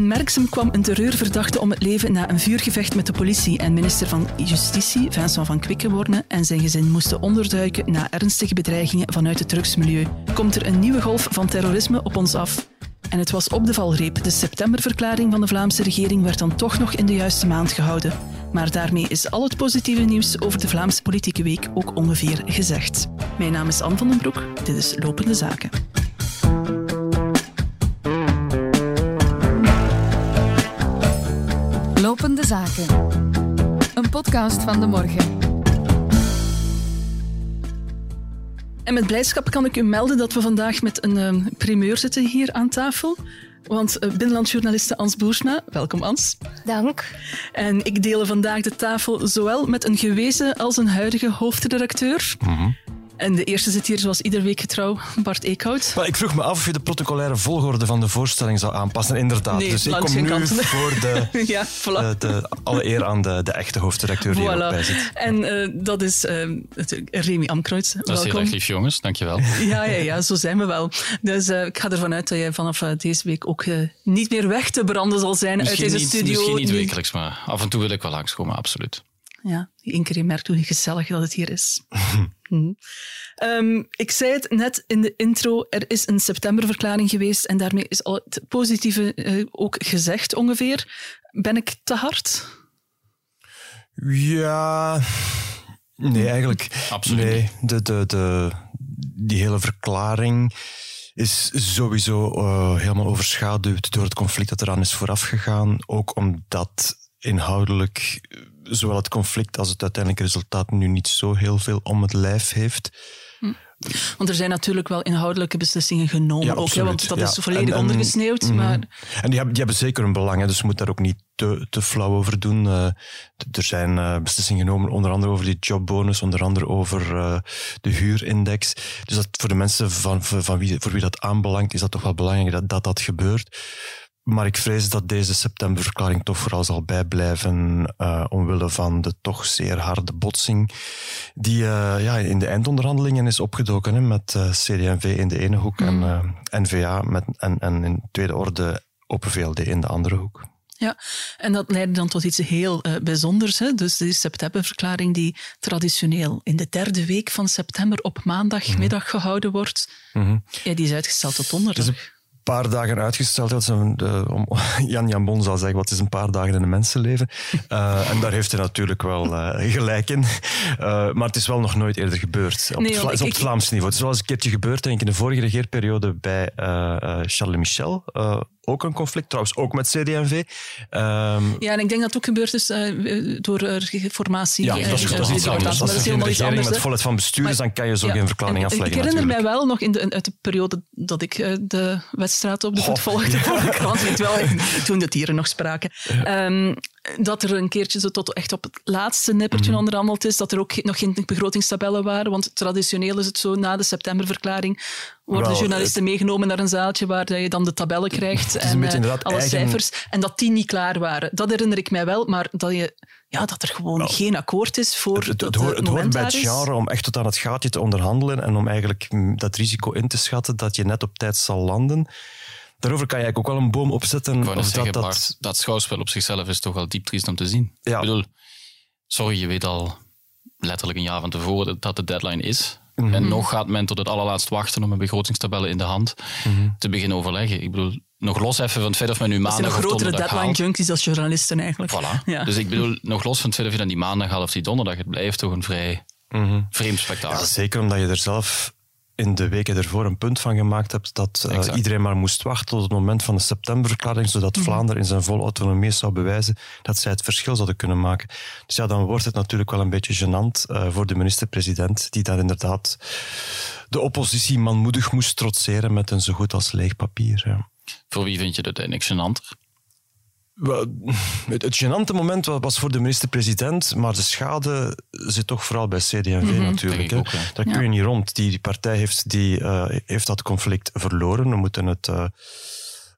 In Merksem kwam een terreurverdachte om het leven na een vuurgevecht met de politie en minister van Justitie, Vincent van Quickenborne, en zijn gezin moesten onderduiken na ernstige bedreigingen vanuit het drugsmilieu. Komt er een nieuwe golf van terrorisme op ons af? En het was op de valreep. De septemberverklaring van de Vlaamse regering werd dan toch nog in de juiste maand gehouden. Maar daarmee is al het positieve nieuws over de Vlaamse politieke week ook ongeveer gezegd. Mijn naam is Anne van den Broek. Dit is Lopende Zaken. Zaken. Een podcast van de morgen. En met blijdschap kan ik u melden dat we vandaag met een uh, primeur zitten hier aan tafel. Want uh, binnenlandjournaliste Ans Boersma, welkom Ans. Dank. En ik deel vandaag de tafel zowel met een gewezen als een huidige hoofdredacteur. Mm -hmm. En de eerste zit hier zoals iedere week getrouw, Bart Eekhout. Maar ik vroeg me af of je de protocolaire volgorde van de voorstelling zou aanpassen. Inderdaad. Nee, dus ik kom nu kant. voor de, ja, voilà. de, de, alle eer aan de, de echte hoofdredacteur die voilà. er ook bij zit. En uh, dat is uh, Remy Amkreutz. Dat is heel erg lief, jongens. Dankjewel. ja, ja, ja, zo zijn we wel. Dus uh, ik ga ervan uit dat jij vanaf deze week ook niet meer weg te branden zal zijn misschien uit deze niet, studio. Misschien niet wekelijks, maar af en toe wil ik wel langskomen, absoluut. Ja, één keer je merkt hoe gezellig dat het hier is. hm. um, ik zei het net in de intro, er is een septemberverklaring geweest en daarmee is al het positieve uh, ook gezegd ongeveer. Ben ik te hard? Ja... Nee, eigenlijk... Absoluut Nee, de, de, de, die hele verklaring is sowieso uh, helemaal overschaduwd door het conflict dat eraan is voorafgegaan. Ook omdat inhoudelijk zowel het conflict als het uiteindelijke resultaat nu niet zo heel veel om het lijf heeft. Hm. Want er zijn natuurlijk wel inhoudelijke beslissingen genomen, ja, ook, hè, want dat ja. is volledig en, en, ondergesneeuwd. Mm, maar... En die hebben, die hebben zeker een belang, hè, dus je moet daar ook niet te, te flauw over doen. Uh, er zijn uh, beslissingen genomen, onder andere over die jobbonus, onder andere over uh, de huurindex. Dus dat voor de mensen van, van, van wie, voor wie dat aanbelangt, is dat toch wel belangrijk dat dat, dat gebeurt. Maar ik vrees dat deze septemberverklaring toch vooral zal bijblijven uh, omwille van de toch zeer harde botsing die uh, ja, in de eindonderhandelingen is opgedoken hè, met uh, CD&V in de ene hoek mm. en N-VA met, en, en in tweede orde Open VLD in de andere hoek. Ja, en dat leidde dan tot iets heel uh, bijzonders. Hè? Dus die septemberverklaring die traditioneel in de derde week van september op maandagmiddag mm -hmm. gehouden wordt, mm -hmm. ja, die is uitgesteld tot donderdag. Paar dagen uitgesteld. Dat een, de, om, Jan Jan zal zeggen, wat is een paar dagen in een mensenleven? Uh, en daar heeft hij natuurlijk wel uh, gelijk in. Maar het is wel nog nooit eerder gebeurd. Op, nee, het, Vla ik, op het Vlaams niveau. Het is wel eens een keertje gebeurd, denk ik, in de vorige regeerperiode bij Charles Michel. Ook een conflict, trouwens ook met CD&V. Um, ja, en ik denk dat het ook gebeurd is door formatie. Ja, dat is, dat is iets anders. Als het helemaal iets anders met volheid van bestuur is, dan kan je zo geen verklaring afleggen. Ik herinner natuurlijk. mij wel nog in de, uit de periode dat ik de wedstrijd op de voet volgde voor de krant, toen de dieren nog spraken, um, dat er een keertje zo tot echt op het laatste nippertje mm -hmm. onderhandeld is, dat er ook nog geen begrotingstabellen waren, want traditioneel is het zo, na de septemberverklaring worden well, journalisten het... meegenomen naar een zaaltje waar je dan de tabellen krijgt en uh, alle eigen... cijfers, en dat die niet klaar waren. Dat herinner ik mij wel, maar dat je ja, dat er gewoon geen akkoord is voor het, het, het, hoort, het hoort bij het genre om echt tot aan het gaatje te onderhandelen en om eigenlijk dat risico in te schatten dat je net op tijd zal landen. Daarover kan je eigenlijk ook wel een boom opzetten. Of zeggen, dat, dat... dat schouwspel op zichzelf is toch wel diep triest om te zien. Ja. Ik bedoel, sorry, je weet al letterlijk een jaar van tevoren dat de deadline is. Mm -hmm. En nog gaat men tot het allerlaatst wachten om een begrotingstabellen in de hand mm -hmm. te beginnen overleggen. Ik bedoel, nog los even van het feit of men nu maandag of donderdag grotere deadline junkies als journalisten eigenlijk. Voilà. Ja. Dus ik bedoel, nog los van het feit of je dan die maandag haalt of die donderdag, het blijft toch een vrij mm -hmm. vreemd spektakel. Ja, zeker omdat je er zelf in de weken ervoor een punt van gemaakt hebt dat uh, iedereen maar moest wachten tot het moment van de septemberverklaring, zodat mm -hmm. Vlaanderen in zijn volle autonomie zou bewijzen dat zij het verschil zouden kunnen maken. Dus ja, dan wordt het natuurlijk wel een beetje gênant uh, voor de minister-president, die daar inderdaad de oppositie manmoedig moest trotseren met een zo goed als leeg papier. Ja. Voor wie vind je het uiteindelijk gênanter? Het, het gênante moment was voor de minister-president, maar de schade zit toch vooral bij CD&V mm -hmm. natuurlijk. Hè. Ook, ja. Daar kun je niet rond. Die, die partij heeft, die, uh, heeft dat conflict verloren. We moeten het uh,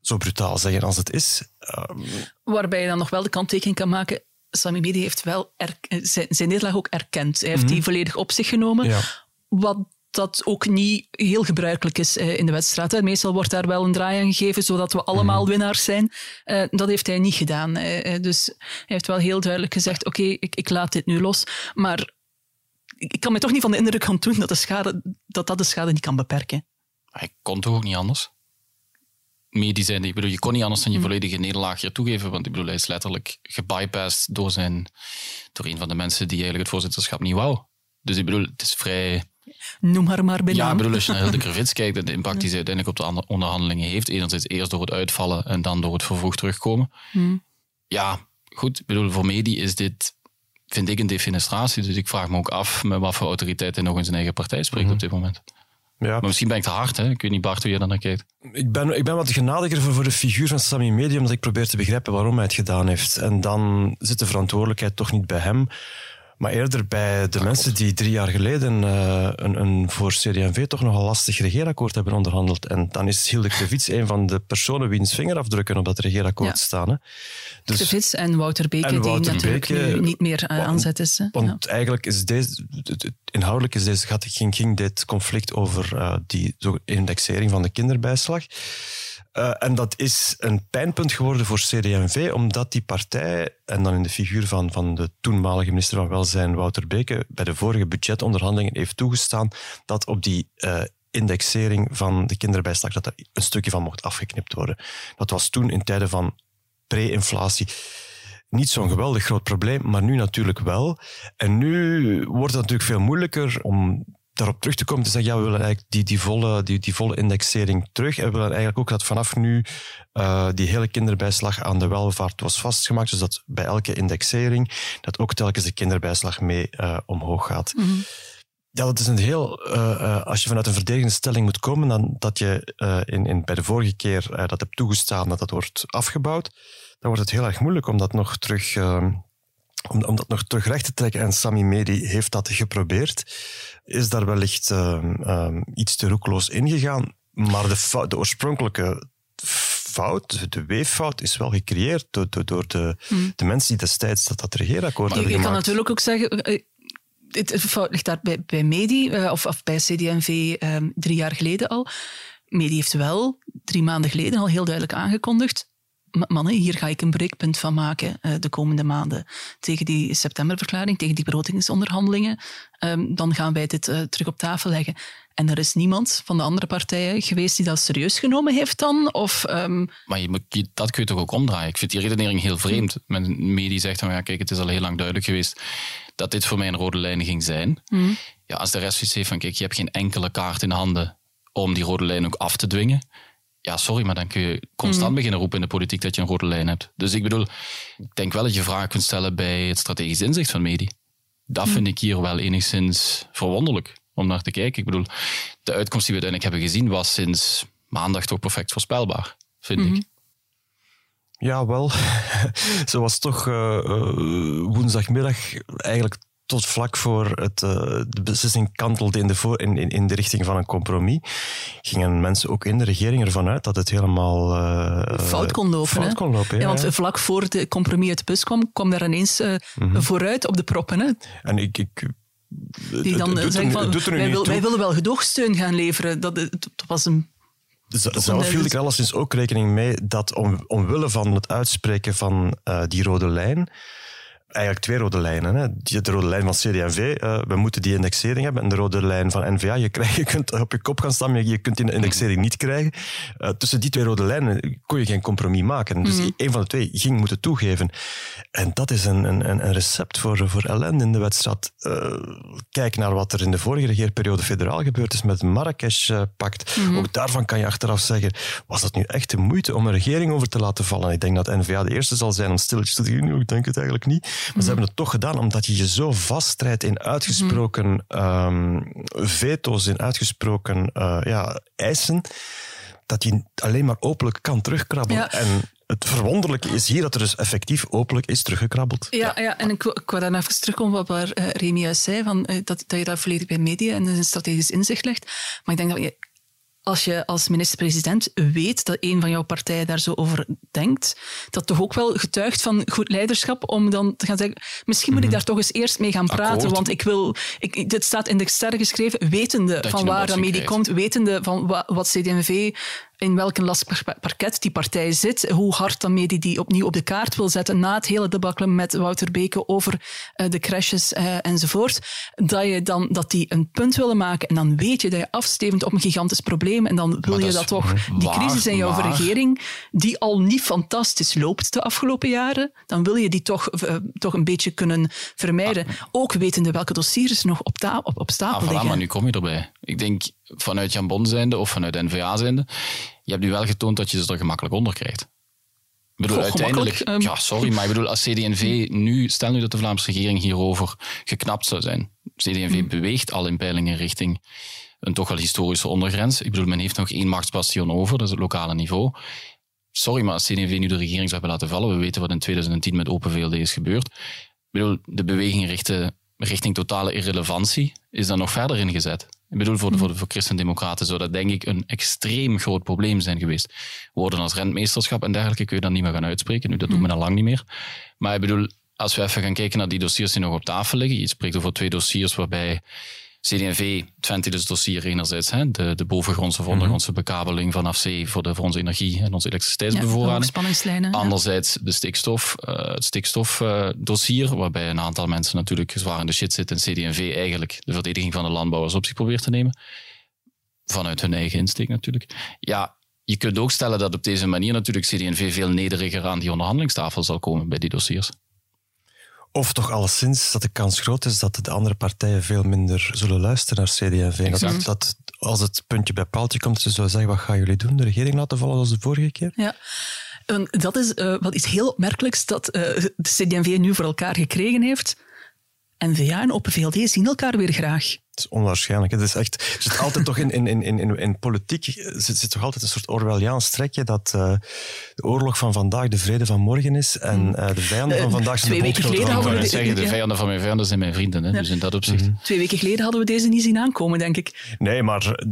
zo brutaal zeggen als het is. Um, Waarbij je dan nog wel de kanttekening kan maken. Sami Medi heeft wel zijn, zijn nederlaag ook erkend. Hij heeft mm -hmm. die volledig op zich genomen. Ja. Wat dat ook niet heel gebruikelijk is uh, in de wedstrijd. Hè. Meestal wordt daar wel een draai aan gegeven, zodat we allemaal mhm. winnaars zijn. Uh, dat heeft hij niet gedaan. dus hij heeft wel heel duidelijk gezegd, oké, okay, ik, ik laat dit nu los. Maar ik kan me toch niet van de indruk gaan doen dat, de schade, dat dat de schade niet kan beperken. Hij kon toch ook niet anders? Medisch zijn, ik bedoel, je kon niet anders dan je mhm. volledige nederlaag hier toegeven, want ik bedoel, hij is letterlijk gebypast door, zijn, door een van de mensen die eigenlijk het voorzitterschap niet wou. Dus ik bedoel, het is vrij Noem haar maar bij Ja, ik bedoel, als je naar de Kravits kijkt, de impact die ze uiteindelijk op de onderhandelingen heeft, enerzijds eerst door het uitvallen en dan door het vervroegd terugkomen. Hmm. Ja, goed, ik bedoel, voor Medi is dit, vind ik, een defenestratie. Dus ik vraag me ook af met wat voor autoriteit hij nog in zijn eigen partij spreekt hmm. op dit moment. Ja. Maar misschien ben ik te hard, hè? Ik weet niet, Bart, hoe je dan naar kijkt. Ik ben, ik ben wat genadiger voor, voor de figuur van Sammy Medi, omdat ik probeer te begrijpen waarom hij het gedaan heeft. En dan zit de verantwoordelijkheid toch niet bij hem. Maar eerder bij de mensen die drie jaar geleden uh, een, een, voor CD&V toch nogal lastig regeerakkoord hebben onderhandeld. En dan is Hilde Krevits een van de personen wiens vingerafdrukken op dat regeerakkoord ja. staan. Hè. Dus, Krevits en Wouter Beke, en Wouter die natuurlijk Beke, niet meer uh, aanzet is. Hè. Want eigenlijk is deze, inhoudelijk is deze, ging, ging dit conflict over uh, die indexering van de kinderbijslag. Uh, en dat is een pijnpunt geworden voor CD&V, omdat die partij, en dan in de figuur van, van de toenmalige minister van Welzijn, Wouter Beke, bij de vorige budgetonderhandelingen heeft toegestaan dat op die uh, indexering van de kinderbijslag dat er een stukje van mocht afgeknipt worden. Dat was toen in tijden van pre-inflatie niet zo'n geweldig groot probleem, maar nu natuurlijk wel. En nu wordt het natuurlijk veel moeilijker om daarop terug te komen, te zeggen, ja, we willen eigenlijk die, die, volle, die, die volle indexering terug. En we willen eigenlijk ook dat vanaf nu uh, die hele kinderbijslag aan de welvaart was vastgemaakt. Dus dat bij elke indexering, dat ook telkens de kinderbijslag mee uh, omhoog gaat. Mm -hmm. Ja, dat is een heel. Uh, als je vanuit een verdedigende stelling moet komen, dan dat je in, in, bij de vorige keer dat hebt toegestaan dat dat wordt afgebouwd, dan wordt het heel erg moeilijk om dat nog terug ehm, om, om dat nog terug recht te trekken, en Sami Medi heeft dat geprobeerd, is daar wellicht uh, iets te roekloos ingegaan. Maar de, de oorspronkelijke fout, de weeffout, is wel gecreëerd door, door, de, hmm. de mensen die destijds dat, dat regeerakkoord hebben gemaakt. Je kan natuurlijk ook zeggen, eh, het, fout ligt daar bij, bij Medi, uh, of, of bij CD&V ehm, drie jaar geleden al. Medi heeft wel drie maanden geleden al heel duidelijk aangekondigd mannen, hier ga ik een breekpunt van maken uh, de komende maanden. Tegen die septemberverklaring, tegen die begrotingsonderhandelingen, um, dan gaan wij dit uh, terug op tafel leggen. En er is niemand van de andere partijen geweest die dat serieus genomen heeft dan? Of, um... Maar je moet, dat kun je toch ook omdraaien? Ik vind die redenering heel vreemd. Mijn medie zegt van, ja, kijk, het is al heel lang duidelijk geweest dat dit voor mij een rode lijn ging zijn. Mm. Ja, als de rest zoiets heeft van, kijk, je hebt geen enkele kaart in handen om die rode lijn ook af te dwingen ja, sorry, maar dan kun je constant mhm. beginnen roepen in de politiek dat je een rode lijn hebt. Dus ik bedoel, ik denk wel dat je vragen kunt stellen bij het strategisch inzicht van Medi. Dat mhm. vind ik hier wel enigszins verwonderlijk om naar te kijken. Ik bedoel, de uitkomst die we uiteindelijk hebben gezien was sinds maandag toch perfect voorspelbaar, vind ik. Mhm. Ja, wel. Ze was toch uh, woensdagmiddag eigenlijk tot vlak voor het, uh, de beslissing kantelde in de, voor, in, in, in, de richting van een compromis, gingen mensen ook in de regering ervan uit dat het helemaal uh, fout kon lopen. Fout kon lopen ja, want vlak voor de compromis het bus kwam, kwam daar ineens uh, vooruit op de proppen. Hè? En ik, ik die dan zeggen van, wij, wil, wij, willen wel gedoogsteun gaan leveren. Dat, het, was een zelf hield ik er alleszins ook rekening mee dat om, omwille van het uitspreken van uh, die rode lijn, eigenlijk twee rode lijnen. Hè. De rode lijn van CD&V, uh, eh, we moeten die indexering hebben. En de rode lijn van NVA, je, krijg, je kunt op je kop gaan staan, maar je kunt die indexering niet krijgen. Uh, tussen die twee rode lijnen kon je geen compromis maken. Dus mm een van de twee ging moeten toegeven. En dat is een, een, een recept voor, voor ellende in de wedstrijd. Uh, kijk naar wat er in de vorige regeerperiode federaal gebeurd is met het Marrakesh-pact. Mm Ook daarvan kan je achteraf zeggen, was dat nu echt de moeite om een regering over te laten vallen? Ik denk dat NVA de eerste zal zijn om stilletjes te doen. Ik denk het eigenlijk niet. Maar ze hebben het toch gedaan omdat je je zo vaststrijdt in uitgesproken um, veto's, in uitgesproken uh, ja, eisen, dat je alleen maar openlijk kan terugkrabbelen. En het verwonderlijke is hier dat er dus effectief openlijk is teruggekrabbeld. Ja, ja. en ik, ik wou daar even terugkomen op waar uh, Remy zei, van, uh, dat, dat je daar volledig bij media en een strategisch inzicht legt. Maar ik denk dat je als je als minister-president weet dat een van jouw partijen daar zo over denkt, dat toch ook wel getuigt van goed leiderschap om dan te gaan zeggen, misschien moet ik mhm. daar toch eens eerst mee gaan praten, want ik wil, ik, dit staat in de sterren geschreven, wetende van waar dat mee die komt, wetende van wat, wat CD&V in welk lastig parket die partij zit, hoe hard daarmee die die opnieuw op de kaart wil zetten na het hele debakkelen met Wouter Beke over uh, de crashes uh, enzovoort, dat, je dan, dat die een punt willen maken en dan weet je dat je afstevend op een gigantisch probleem en dan wil je dat, toch, die crisis in jouw regering, die al niet fantastisch loopt de afgelopen jaren, dan wil je die toch, uh, toch een beetje kunnen vermijden. Ah. Ook wetende welke dossiers nog op, op, op stapel ah, liggen. Maar nu kom je erbij. Ik denk, vanuit Jan Bon zijnde of vanuit NVA zijnde, je hebt nu wel getoond dat je ze er gemakkelijk onder krijgt. Ik bedoel, uiteindelijk, ehm. ja, sorry, maar ik bedoel, als CD&V nu, stel nu dat de Vlaamse regering hierover geknapt zou zijn. CD&V hmm. beweegt al in peilingen richting een toch wel historische ondergrens. Ik bedoel, men heeft nog één machtsbastion over, dat is het lokale niveau. Sorry, maar als CD&V nu de regering zou hebben laten vallen, we weten wat in 2010 met Open VLD is gebeurd. Ik bedoel, de beweging richting, richting totale irrelevantie is dan nog verder ingezet. Ik bedoel, voor, voor, voor christendemocraten zou dat denk ik een extreem groot probleem zijn geweest. Woorden als rentmeesterschap en dergelijke kun je dan niet meer gaan uitspreken. Nu, dat doen we al lang niet meer. Maar ik bedoel, als we even gaan kijken naar die dossiers die nog op tafel liggen. Je spreekt over twee dossiers waarbij CD&V, Twente dus dossier enerzijds, hè, de, de bovengrondse of mhm. ondergrondse bekabeling vanaf zee voor, de, voor onze energie en onze elektriciteitsbevoorrading. Ja, Anderzijds de stikstof, uh, het stikstofdossier, uh, waarbij een aantal mensen natuurlijk zwaar in de shit zitten en CD&V eigenlijk de verdediging van de landbouwers op zich probeert te nemen. Vanuit hun eigen insteek natuurlijk. Ja, je kunt ook stellen dat op deze manier natuurlijk CD&V veel nederiger aan die onderhandelingstafel zal komen bij die dossiers. Of toch alleszins dat de kans groot is dat de andere partijen veel minder zullen luisteren naar CD&V. Dat, dat, als het puntje bij paaltje komt, ze zullen zeggen, wat gaan jullie doen? De regering laten vallen als de vorige keer? Ja. dat is uh, wat iets heel opmerkelijks dat uh, de CD&V nu voor elkaar gekregen heeft. N-VA en Open VLD zien elkaar weer graag. Het is onwaarschijnlijk. Het is echt, zit altijd toch in, in, in, in, in politiek zit, zit toch altijd een soort Orwelliaans trekje dat uh, de oorlog van vandaag de vrede van morgen is en uh, de vijanden van vandaag zijn Twee de weken geleden hadden we de, zeggen, de vijanden van mijn vijanden zijn mijn vrienden. Hè? Ja. Dus in dat opzicht. Mm Twee weken geleden hadden we deze niet zien aankomen, denk ik. Nee, maar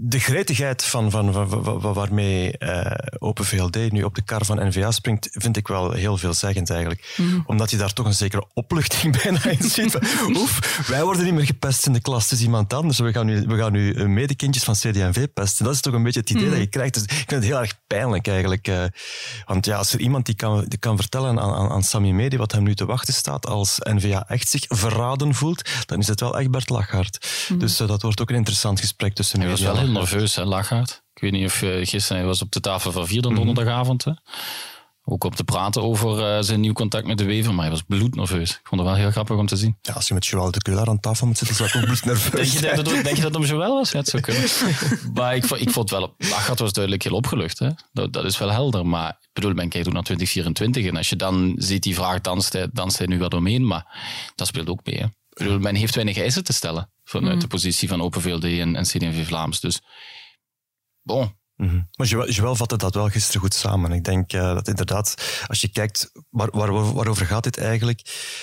de, gretigheid van, van, van, van waarmee uh, Open VLD nu op de kar van NVA springt, vind ik wel heel veelzeggend eigenlijk. Mm Omdat je daar toch een zekere opluchting bijna in ziet. Oef, wij worden niet meer gepest in de klas, het is iemand anders. We gaan nu, we gaan nu eh, medekindjes van CD&V pesten. Dat is toch een beetje het idee mm. dat je krijgt. Dus ik vind het heel erg pijnlijk eigenlijk. Uh, want ja, als er iemand die kan, die kan vertellen aan, aan, aan Sammy Medi wat hem nu te wachten staat als NVA echt zich verraden voelt, dan is het wel echt Bert Lachart. Mm. Dus uh, dat wordt ook een interessant gesprek tussen was wel heel nerveus, hè, Lachart. Ik weet niet of uh, gisteren hij was op de tafel van vier dan mm. donderdagavond. Hè? ook op te praten over uh, zijn nieuw contact met de Wever, maar hij was bloednerveus. Ik vond het wel heel grappig om te zien. Ja, als je met Joël de Keulaar aan tafel moet zitten, is dat ook bloednerveus. denk, je dat, denk je dat het om Joël was? Ja, het zou kunnen. maar ik, ik vond wel, Lachart was duidelijk heel opgelucht. Hè? Dat, dat is wel helder, maar ik bedoel, men kijkt ook naar 2024 en als je dan ziet die vraag, danst hij, danst hij nu wat omheen, maar dat speelt ook mee. Hè? Ik bedoel, men heeft weinig eisen te stellen vanuit mm. de positie van Open VLD en, en CD&V Vlaams. Dus, bon, Mm Maar Joël vatte dat wel gisteren goed samen. Ik denk uh, dat inderdaad, als je kijkt waar, waar, waarover gaat dit eigenlijk,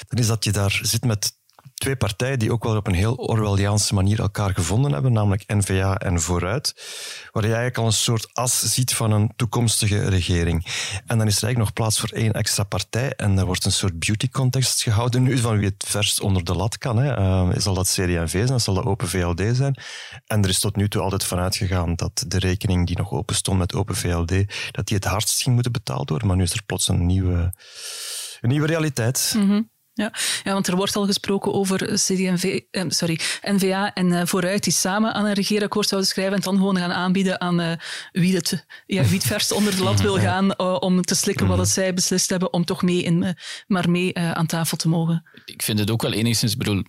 dan is dat je daar zit met twee partijen die ook wel op een heel Orwelliaanse manier elkaar gevonden hebben, namelijk N-VA en Vooruit, waar je eigenlijk al een soort as ziet van een toekomstige regering. En dan is er eigenlijk nog plaats voor één extra partij en er wordt een soort beauty contest gehouden nu van wie het verst onder de lat kan. Hè. Uh, zal dat CD&V zijn, zal dat Open VLD zijn? En er is tot nu toe altijd vanuit gegaan dat de rekening die nog open stond met Open VLD, dat die het hardst ging moeten betaald worden, maar nu is er plots een nieuwe, een nieuwe realiteit. Mm ja. ja, want er wordt al gesproken over CD&V, eh, sorry, NVA en uh, Vooruit die samen aan een regeerakkoord zouden schrijven en dan gewoon gaan aanbieden aan uh, wie, het, ja, wie het verst onder de lat wil gaan uh, om te slikken wat het zij beslist hebben om toch mee in, maar mee aan tafel te mogen. Ik vind het ook wel enigszins, bedoel,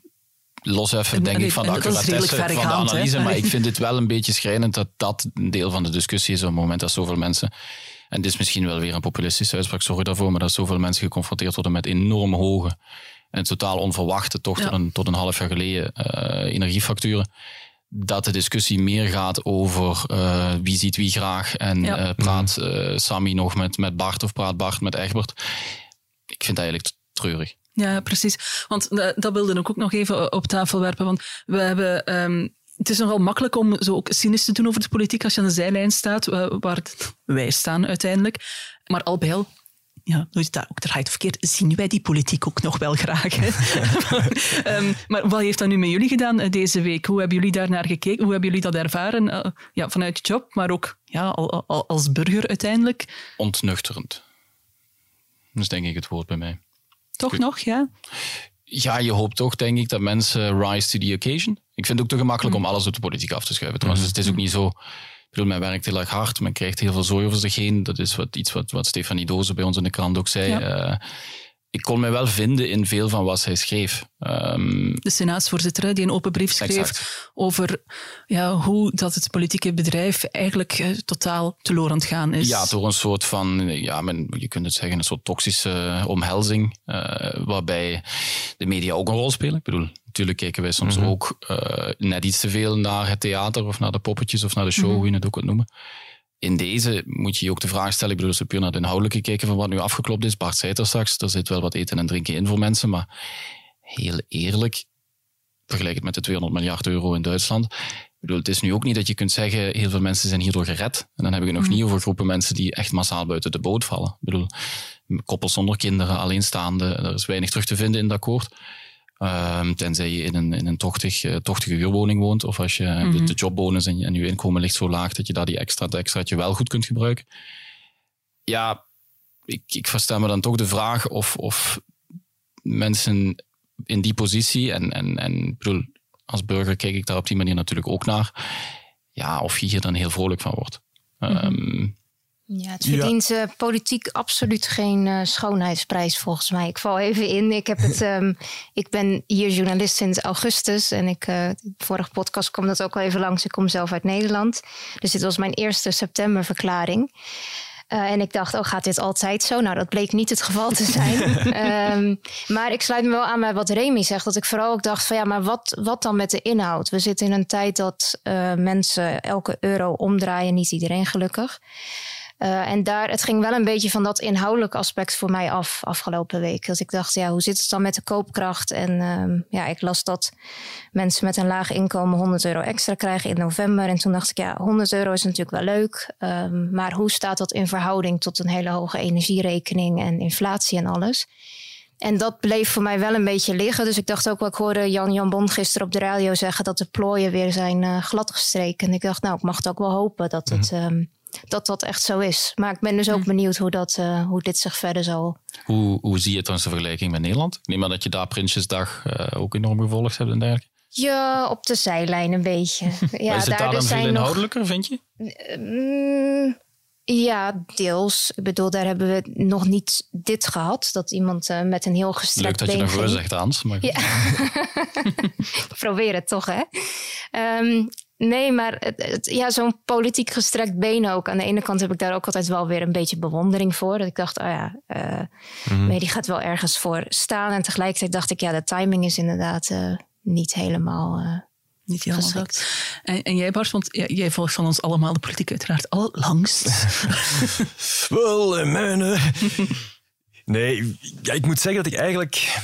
los even denk ik van de accuratesse van de analyse, maar ik vind het wel een beetje schrijnend dat dat een deel van de discussie is op het moment dat zoveel mensen en dit is misschien wel weer een populistische uitspraak, sorry daarvoor, maar dat zoveel mensen geconfronteerd worden met enorm hoge en totaal onverwachte, toch tot, een, tot een half jaar geleden, uh, energiefacturen. Dat de discussie meer gaat over uh, wie ziet wie graag en ja. uh, praat Sammy nog met, met Bart of praat Bart met Egbert. Ik vind het eigenlijk treurig. Ja, precies. Want dat wilde ik ook nog even op tafel werpen. Want we hebben um, het is nogal makkelijk om zo ook cynisch te doen over de politiek als je aan de zijlijn staat, waar wij staan uiteindelijk. Maar al bij al ja, dat ook draait verkeerd, zien wij die politiek ook nog wel graag. um, maar wat heeft dat nu met jullie gedaan uh, deze week? Hoe hebben jullie daar naar gekeken? Hoe hebben jullie dat ervaren? Uh, ja, vanuit je job, maar ook ja, al, al, als burger uiteindelijk? Ontnuchterend. Dat is denk ik het woord bij mij. Toch nog, ja? Ja, je hoopt toch, denk ik, dat mensen rise to the occasion. Ik vind het ook te gemakkelijk mm. om alles op de politiek af te schuiven. Trouwens, mm. dus het is ook niet zo bedoel, men werkt heel erg hard, men krijgt heel veel zooi over zich heen. Dat is wat, iets wat, wat Stefanie Doze bij ons in de krant ook zei. Ja. Uh, ik kon me wel vinden in veel van wat zij schreef. Um, de senaatsvoorzitter die een open brief schreef over ja, hoe dat het politieke bedrijf eigenlijk uh, totaal teloor aan het gaan is. Ja, door een soort van, ja, men, je kunt het zeggen, een soort toxische omhelzing, uh, waarbij de media ook een rol spelen. Ik bedoel, natuurlijk kijken wij soms mhm. ook uh, net iets te veel naar het theater of naar de poppetjes of naar de show, mm hoe je het ook kunt noemen in deze moet je je ook de vraag stellen, ik bedoel, als we puur naar de inhoudelijke kijken van wat nu afgeklopt is, Bart zei het er straks, er zit wel wat eten en drinken in voor mensen, maar heel eerlijk, vergelijk het met de 200 miljard euro in Duitsland. Ik bedoel, het is nu ook niet dat je kunt zeggen, heel veel mensen zijn hierdoor gered. En dan heb ik het nog mm. niet over groepen mensen die echt massaal buiten de boot vallen. Ik bedoel, koppels zonder kinderen, alleenstaande, er is weinig terug te vinden in het akkoord. Um, tenzij je in een, in een tochtig, uh, tochtige huurwoning woont. Of als je mm de, de, jobbonus en, en je inkomen ligt zo laag dat je daar die extra, dat extraatje wel goed kunt gebruiken. Ja, ik, ik verstel me dan toch de vraag of, of mensen in die positie, en, en, en bedoel, als burger kijk ik daar op die manier natuurlijk ook naar, ja, of je hier dan heel vrolijk van wordt. Mm um, ja, het verdient ja. politiek absoluut geen uh, schoonheidsprijs volgens mij. Ik val even in. Ik, heb het, um, ik ben hier journalist sinds augustus. En ik, uh, vorige podcast kwam dat ook al even langs. Ik kom zelf uit Nederland. Dus dit was mijn eerste septemberverklaring. Uh, en ik dacht, oh, gaat dit altijd zo? Nou, dat bleek niet het geval te zijn. um, maar ik sluit me wel aan bij wat Remy zegt. Dat ik vooral ook dacht van ja, maar wat, wat dan met de inhoud? We zitten in een tijd dat mensen elke euro omdraaien. Niet iedereen gelukkig. Uh, en daar, het ging wel een beetje van dat inhoudelijke aspect voor mij af afgelopen week. Dus ik dacht, ja, hoe zit het dan met de koopkracht? En uh, ja, ik las dat mensen met een laag inkomen 100 euro extra krijgen in november. En toen dacht ik, ja, 100 euro is natuurlijk wel leuk. Um, maar hoe staat dat in verhouding tot een hele hoge energierekening en inflatie en alles? En dat bleef voor mij wel een beetje liggen. Dus ik dacht ook wel, ik hoorde Jan Jan Bon gisteren op de radio zeggen dat de plooien weer zijn uh, gladgestreken. En ik dacht, nou, ik mag het ook wel hopen dat het. Um, dat dat echt zo is. Maar ik ben dus ook hm. benieuwd hoe, dat, uh, hoe dit zich verder zal. Hoe, hoe zie je het dan in vergelijking met Nederland? Ik neem aan dat je daar Prinsjesdag uh, ook enorm gevolgd hebt en dergelijke. Ja, op de zijlijn een beetje. ja, is het daar, dan dus veel inhoudelijker, nog... vind je? Mm, ja, deels. Ik bedoel, daar hebben we nog niet dit gehad. Dat iemand uh, met een heel gestrekt Leuk dat je ervoor zegt, Hans. Maar... Ja. Probeer het toch, hè? Um, Nee, maar het, ja, zo'n politiek gestrekt been ook. Aan de ene kant heb ik daar ook altijd wel weer een beetje bewondering voor. Dat ik dacht, oh ja, uh, mm die gaat wel ergens voor staan. En tegelijkertijd dacht ik, ja, de timing is inderdaad uh, niet helemaal. Uh, niet helemaal dat. En, en, jij, Bart, want jij volgt van ons allemaal de politiek uiteraard al langst. Wel, mijn. nee, ja, ik moet zeggen dat ik eigenlijk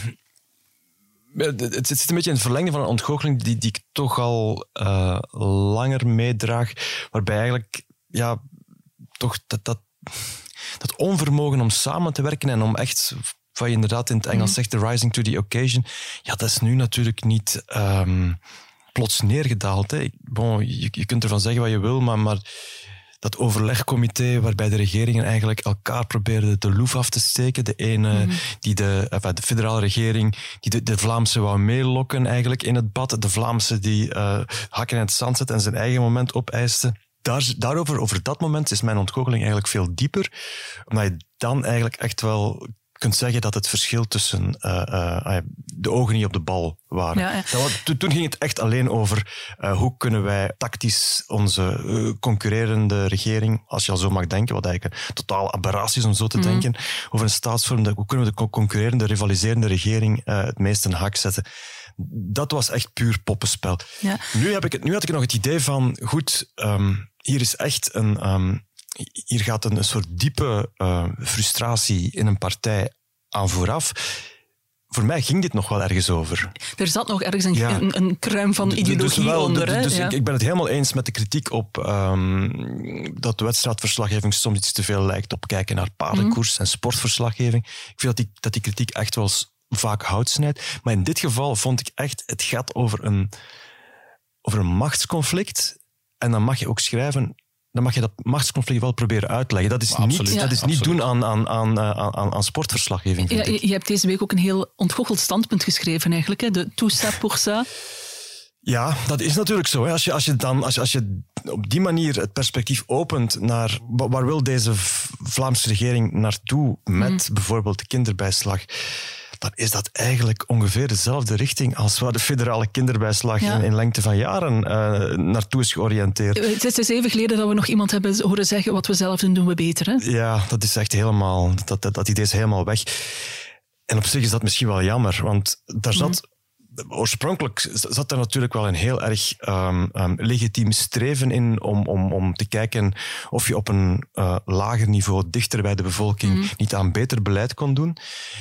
het zit een beetje in het verlengen van een ontgoocheling die, die ik toch al uh, langer meedraag. Waarbij eigenlijk, ja, toch dat, dat, dat onvermogen om samen te werken en om echt, wat je inderdaad in het Engels mhm. zegt, the rising to the occasion. Ja, dat is nu natuurlijk niet um, plots neergedaald. Hè. Bon, je, je kunt ervan zeggen wat je wil, maar, maar dat overlegcomité waarbij de regeringen eigenlijk elkaar probeerden de loef af te steken. De ene, mhm. die de, enfin, de federale regering, die de, de Vlaamse wou meelokken eigenlijk in het bad. De Vlaamse die uh, hakken in het zand zet en zijn eigen moment opeiste. Daar, daarover, over dat moment is mijn ontgoocheling eigenlijk veel dieper. Omdat je dan eigenlijk echt wel kunt zeggen dat het verschil tussen uh, uh, de ogen niet op de bal waren. Ja, ja. toen ging het echt alleen over uh, hoe kunnen wij tactisch onze concurrerende regering, als je al zo mag denken, wat eigenlijk een totaal aberratie is om zo te mm. denken, over een staatsvorm, hoe kunnen we de concurrerende, rivaliserende regering het meest in hak zetten. Dat was echt puur poppenspel. Ja. Nu, heb ik het, nu had ik nog het idee van, goed, um, hier is echt een... Um, hier gaat een, soort diepe uh, frustratie in een partij aan vooraf. voor mij ging dit nog wel ergens over. Er zat nog ergens een, een, een kruim van ideologie dus onder. Dus, dus ik, ik, ben het helemaal eens met de kritiek op um, dat de wedstrijdverslaggeving soms iets te veel lijkt op kijken naar paardenkoers mm. en sportverslaggeving. Ik vind dat die, dat die kritiek echt wel vaak hout snijdt. Maar in dit geval vond ik echt, het gaat over een, over een machtsconflict. En dan mag je ook schrijven, dan mag je dat machtsconflict wel proberen uitleggen. Dat is niet, dat is niet doen aan, aan, aan, aan, aan sportverslaggeving. Ja, je hebt deze week ook een heel ontgoocheld standpunt geschreven, eigenlijk. Hè? De tout ça pour ça. Ja, dat is natuurlijk zo. Hè. Als, je, als, je dan, als, je, als je op die manier het perspectief opent naar waar wil deze Vlaamse regering naartoe met mhm. bijvoorbeeld de kinderbijslag dan is dat eigenlijk ongeveer dezelfde richting als waar de federale kinderbijslag in, lengte van jaren uh, naartoe is georiënteerd. Het is dus even geleden dat we nog iemand hebben horen zeggen wat we zelf doen, doen we beter. Hè? Ja, dat is echt helemaal, dat, dat, dat idee is helemaal weg. En op zich is dat misschien wel jammer, want daar zat mhm oorspronkelijk zat er natuurlijk wel een heel erg um, um, legitiem streven in om, om, om te kijken of je op een uh, lager niveau, dichter bij de bevolking, mm. niet aan beter beleid kon doen.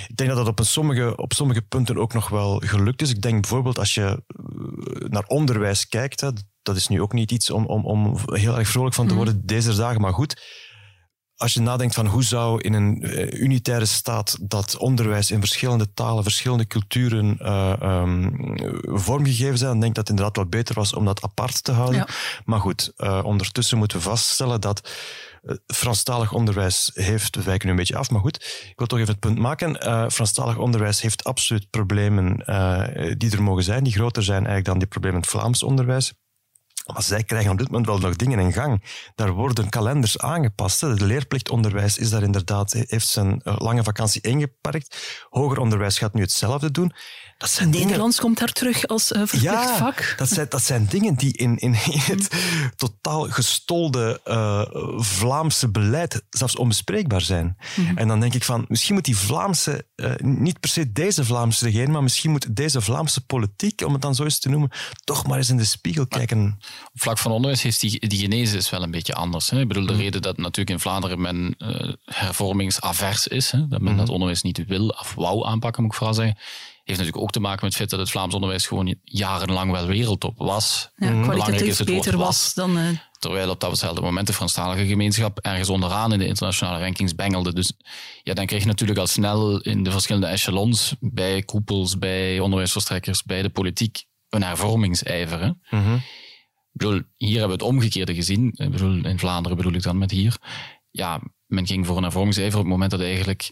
Ik denk dat dat op, een sommige, op sommige punten ook nog wel gelukt is. Ik denk bijvoorbeeld als je uh, naar onderwijs kijkt, hè, dat is nu ook niet iets om, om, om heel erg vrolijk van te mm. worden deze dagen, maar goed als je nadenkt van hoe zou in een uh, unitaire staat dat onderwijs in verschillende talen, verschillende culturen uh, um, vormgegeven zijn, dan denk ik dat het inderdaad wel beter was om dat apart te houden. Maar goed, uh, ondertussen moeten we vaststellen dat Franstalig onderwijs heeft, we wijken nu een beetje af, maar goed, ik wil toch even het punt maken. Uh, Franstalig onderwijs heeft absoluut problemen die er mogen zijn, die groter zijn eigenlijk dan die problemen in het Vlaams onderwijs. Maar zij krijgen op dit moment wel nog dingen in gang. Daar worden kalenders aangepast. Het leerplichtonderwijs is daar inderdaad, heeft zijn eh, lange vakantie ingeperkt. Hoger onderwijs gaat nu hetzelfde doen. Dat zijn Nederlands komt daar terug als uh, verplicht ja, vak. Dat zijn, dat zijn dingen die in, in, het totaal gestolde uh, Vlaamse beleid zelfs onbespreekbaar zijn. Mhm. En dan denk ik van, misschien moet die Vlaamse, uh, niet per se deze Vlaamse regering, maar misschien moet deze Vlaamse politiek, om het dan zo eens te noemen, toch maar eens in de spiegel kijken. op vlak van onderwijs is die, die genese is wel een beetje anders. Hè? Ik bedoel, de mhm. reden dat natuurlijk in Vlaanderen men hervormingsavers is, hè? dat men mm dat onderwijs niet wil of wou aanpakken, moet ik vooral zeggen heeft natuurlijk ook te maken met het feit dat het Vlaams onderwijs gewoon jarenlang wel wereldtop was. Ja, kwalitatief is het beter was dan... Uh... Terwijl op datzelfde moment de Franstalige gemeenschap ergens onderaan in de internationale rankings bengelde. Dus ja, dan kreeg je natuurlijk al snel in de verschillende echelons, bij koepels, bij onderwijsverstrekkers, bij de politiek, een hervormingsijver. Mhm. Ik bedoel, hier hebben we het omgekeerde gezien. Ik bedoel, in Vlaanderen bedoel ik dan met hier. Ja, men ging voor een hervormingsijver op het moment dat eigenlijk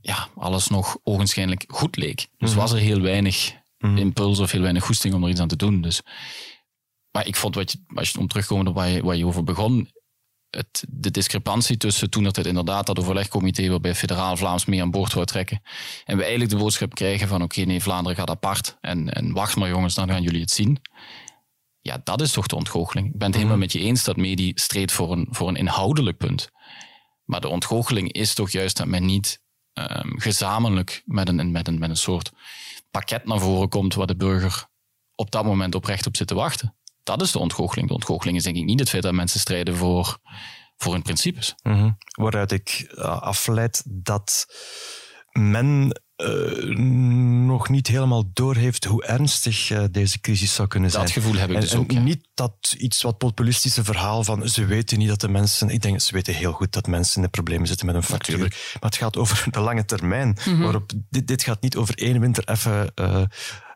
ja, alles nog ogenschijnlijk goed leek. Dus mhm. was er heel weinig mm impuls of heel weinig goesting om er iets aan te doen. Dus. Maar ik vond, wat je, als je om terugkomen op waar je, waar je over begon, het, de discrepantie tussen toen het inderdaad dat overlegcomité waarbij federaal Vlaams mee aan boord wou trekken en we eigenlijk de boodschap krijgen van oké, nee, Vlaanderen gaat apart en, en wacht maar jongens, dan gaan jullie het zien. Ja, dat is toch de ontgoocheling. Ik ben het helemaal mhm. met je eens dat Medi streed voor een, voor een inhoudelijk punt. Maar de ontgoocheling is toch juist dat men niet um, gezamenlijk met een, met, een, met een soort pakket naar voren komt waar de burger op dat moment oprecht op zit te wachten. Dat is de ontgoocheling. De ontgoocheling is denk ik niet het feit dat mensen strijden voor, voor hun principes. Mm Waaruit ik uh, afleid dat men uh, nog niet helemaal doorheeft hoe ernstig uh, deze crisis zou kunnen zijn. Dat gevoel heb ik dus ook. En niet dat iets wat populistische verhaal van ze weten niet dat de mensen... Ik denk, ze weten heel goed dat mensen in de problemen zitten met een factuur. Maar het gaat over de lange termijn. Mm waarop, dit, dit gaat niet over één winter even... Uh,